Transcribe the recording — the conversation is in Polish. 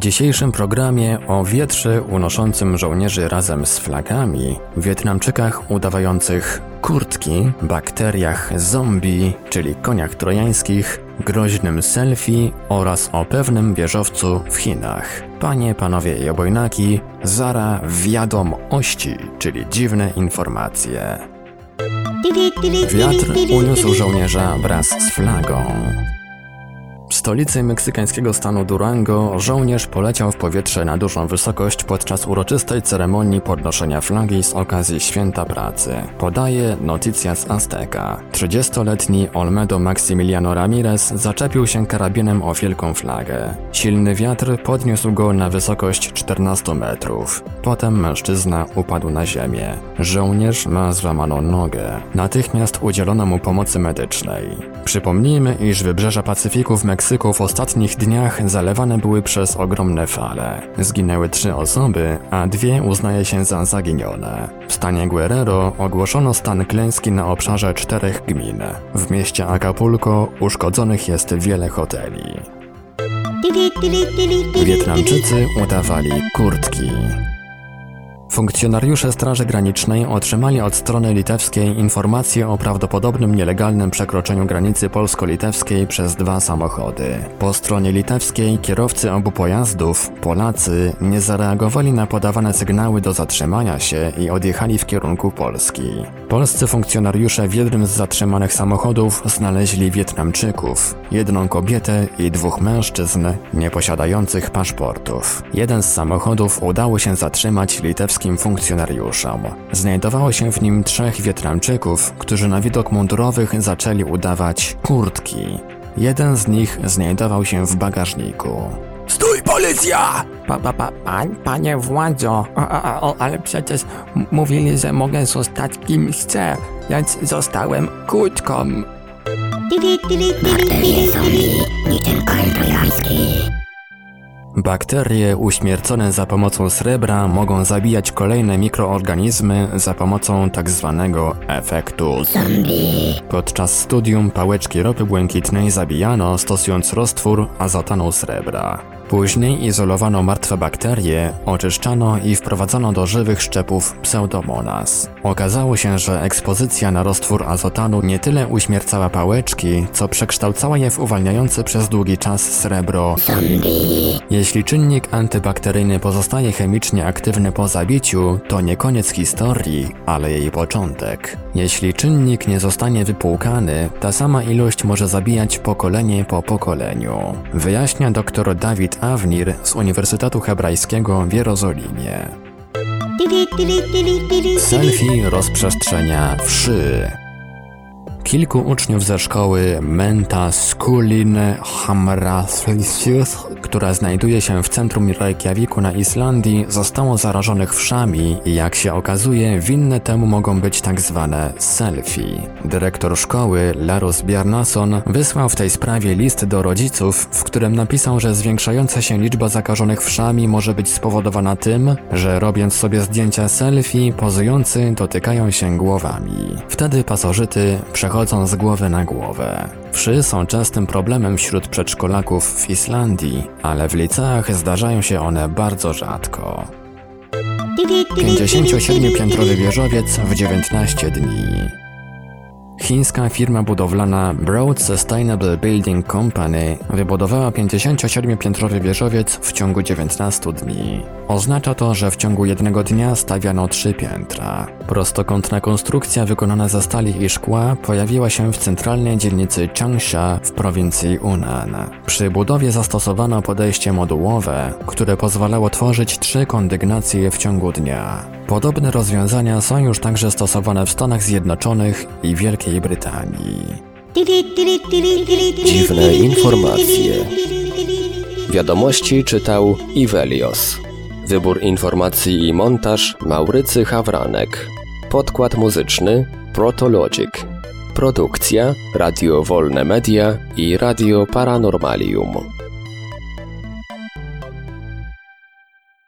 W dzisiejszym programie o wietrze unoszącym żołnierzy razem z flagami, Wietnamczykach udawających kurtki, bakteriach zombie, czyli koniach trojańskich, groźnym selfie oraz o pewnym wieżowcu w Chinach. Panie, panowie i obojnaki, zara wiadomości, czyli dziwne informacje. Wiatr uniósł żołnierza wraz z flagą. Stolicy meksykańskiego stanu Durango żołnierz poleciał w powietrze na dużą wysokość podczas uroczystej ceremonii podnoszenia flagi z okazji Święta Pracy. Podaje Noticias Azteca. 30-letni Olmedo Maximiliano Ramirez zaczepił się karabinem o wielką flagę. Silny wiatr podniósł go na wysokość 14 metrów. Potem mężczyzna upadł na ziemię. Żołnierz ma złamaną nogę. Natychmiast udzielono mu pomocy medycznej. Przypomnijmy, iż wybrzeża Pacyfiku w Meksyku w ostatnich dniach zalewane były przez ogromne fale. Zginęły trzy osoby, a dwie uznaje się za zaginione. W stanie Guerrero ogłoszono stan klęski na obszarze czterech gmin. W mieście Acapulco uszkodzonych jest wiele hoteli. Wietnamczycy udawali kurtki. Funkcjonariusze Straży Granicznej otrzymali od strony litewskiej informacje o prawdopodobnym nielegalnym przekroczeniu granicy polsko-litewskiej przez dwa samochody. Po stronie litewskiej kierowcy obu pojazdów, Polacy, nie zareagowali na podawane sygnały do zatrzymania się i odjechali w kierunku Polski. Polscy funkcjonariusze w jednym z zatrzymanych samochodów znaleźli Wietnamczyków, jedną kobietę i dwóch mężczyzn nieposiadających paszportów. Jeden z samochodów udało się zatrzymać funkcjonariuszom. Znajdowało się w nim trzech Wietnamczyków, którzy na widok mundurowych zaczęli udawać kurtki. Jeden z nich znajdował się w bagażniku. Stój, policja! Pa, pa, pa, pań, panie władzo, a, a, a, ale przecież mówili, że mogę zostać kim chcę, więc zostałem kłódką. Bakterie zombie, niczym trojański. Bakterie uśmiercone za pomocą srebra mogą zabijać kolejne mikroorganizmy za pomocą tzw. efektu Zombie. Podczas studium pałeczki ropy błękitnej zabijano stosując roztwór azotanu srebra. Później izolowano martwe bakterie, oczyszczano i wprowadzano do żywych szczepów pseudomonas. Okazało się, że ekspozycja na roztwór azotanu nie tyle uśmiercała pałeczki, co przekształcała je w uwalniające przez długi czas srebro. Zombie. Jeśli czynnik antybakteryjny pozostaje chemicznie aktywny po zabiciu, to nie koniec historii, ale jej początek. Jeśli czynnik nie zostanie wypłukany, ta sama ilość może zabijać pokolenie po pokoleniu. Wyjaśnia dr Dawid Awnir z Uniwersytetu Hebrajskiego w Jerozolimie. Selfie rozprzestrzenia wszy. Kilku uczniów ze szkoły Menta Skulin Hamraflisius, która znajduje się w centrum Reykjaviku na Islandii, zostało zarażonych wszami i jak się okazuje, winne temu mogą być tak zwane selfie. Dyrektor szkoły, Larus Bjarnason, wysłał w tej sprawie list do rodziców, w którym napisał, że zwiększająca się liczba zakażonych wszami może być spowodowana tym, że robiąc sobie zdjęcia selfie, pozujący dotykają się głowami. Wtedy pasożyty przechodzą z głowy na głowę. Wszy są częstym problemem wśród przedszkolaków w Islandii, ale w liceach zdarzają się one bardzo rzadko. 57-piętrowy wieżowiec w 19 dni. Chińska firma budowlana Broad Sustainable Building Company wybudowała 57-piętrowy wieżowiec w ciągu 19 dni. Oznacza to, że w ciągu jednego dnia stawiano trzy piętra. Prostokątna konstrukcja wykonana ze stali i szkła pojawiła się w centralnej dzielnicy Changsha w prowincji Hunan. Przy budowie zastosowano podejście modułowe, które pozwalało tworzyć trzy kondygnacje w ciągu dnia. Podobne rozwiązania są już także stosowane w Stanach Zjednoczonych i Wielkiej Brytanii. Dziwne informacje. Wiadomości czytał Ivelios. Wybór informacji i montaż Maurycy Hawranek. Podkład muzyczny Protologic. Produkcja Radio Wolne Media i Radio Paranormalium.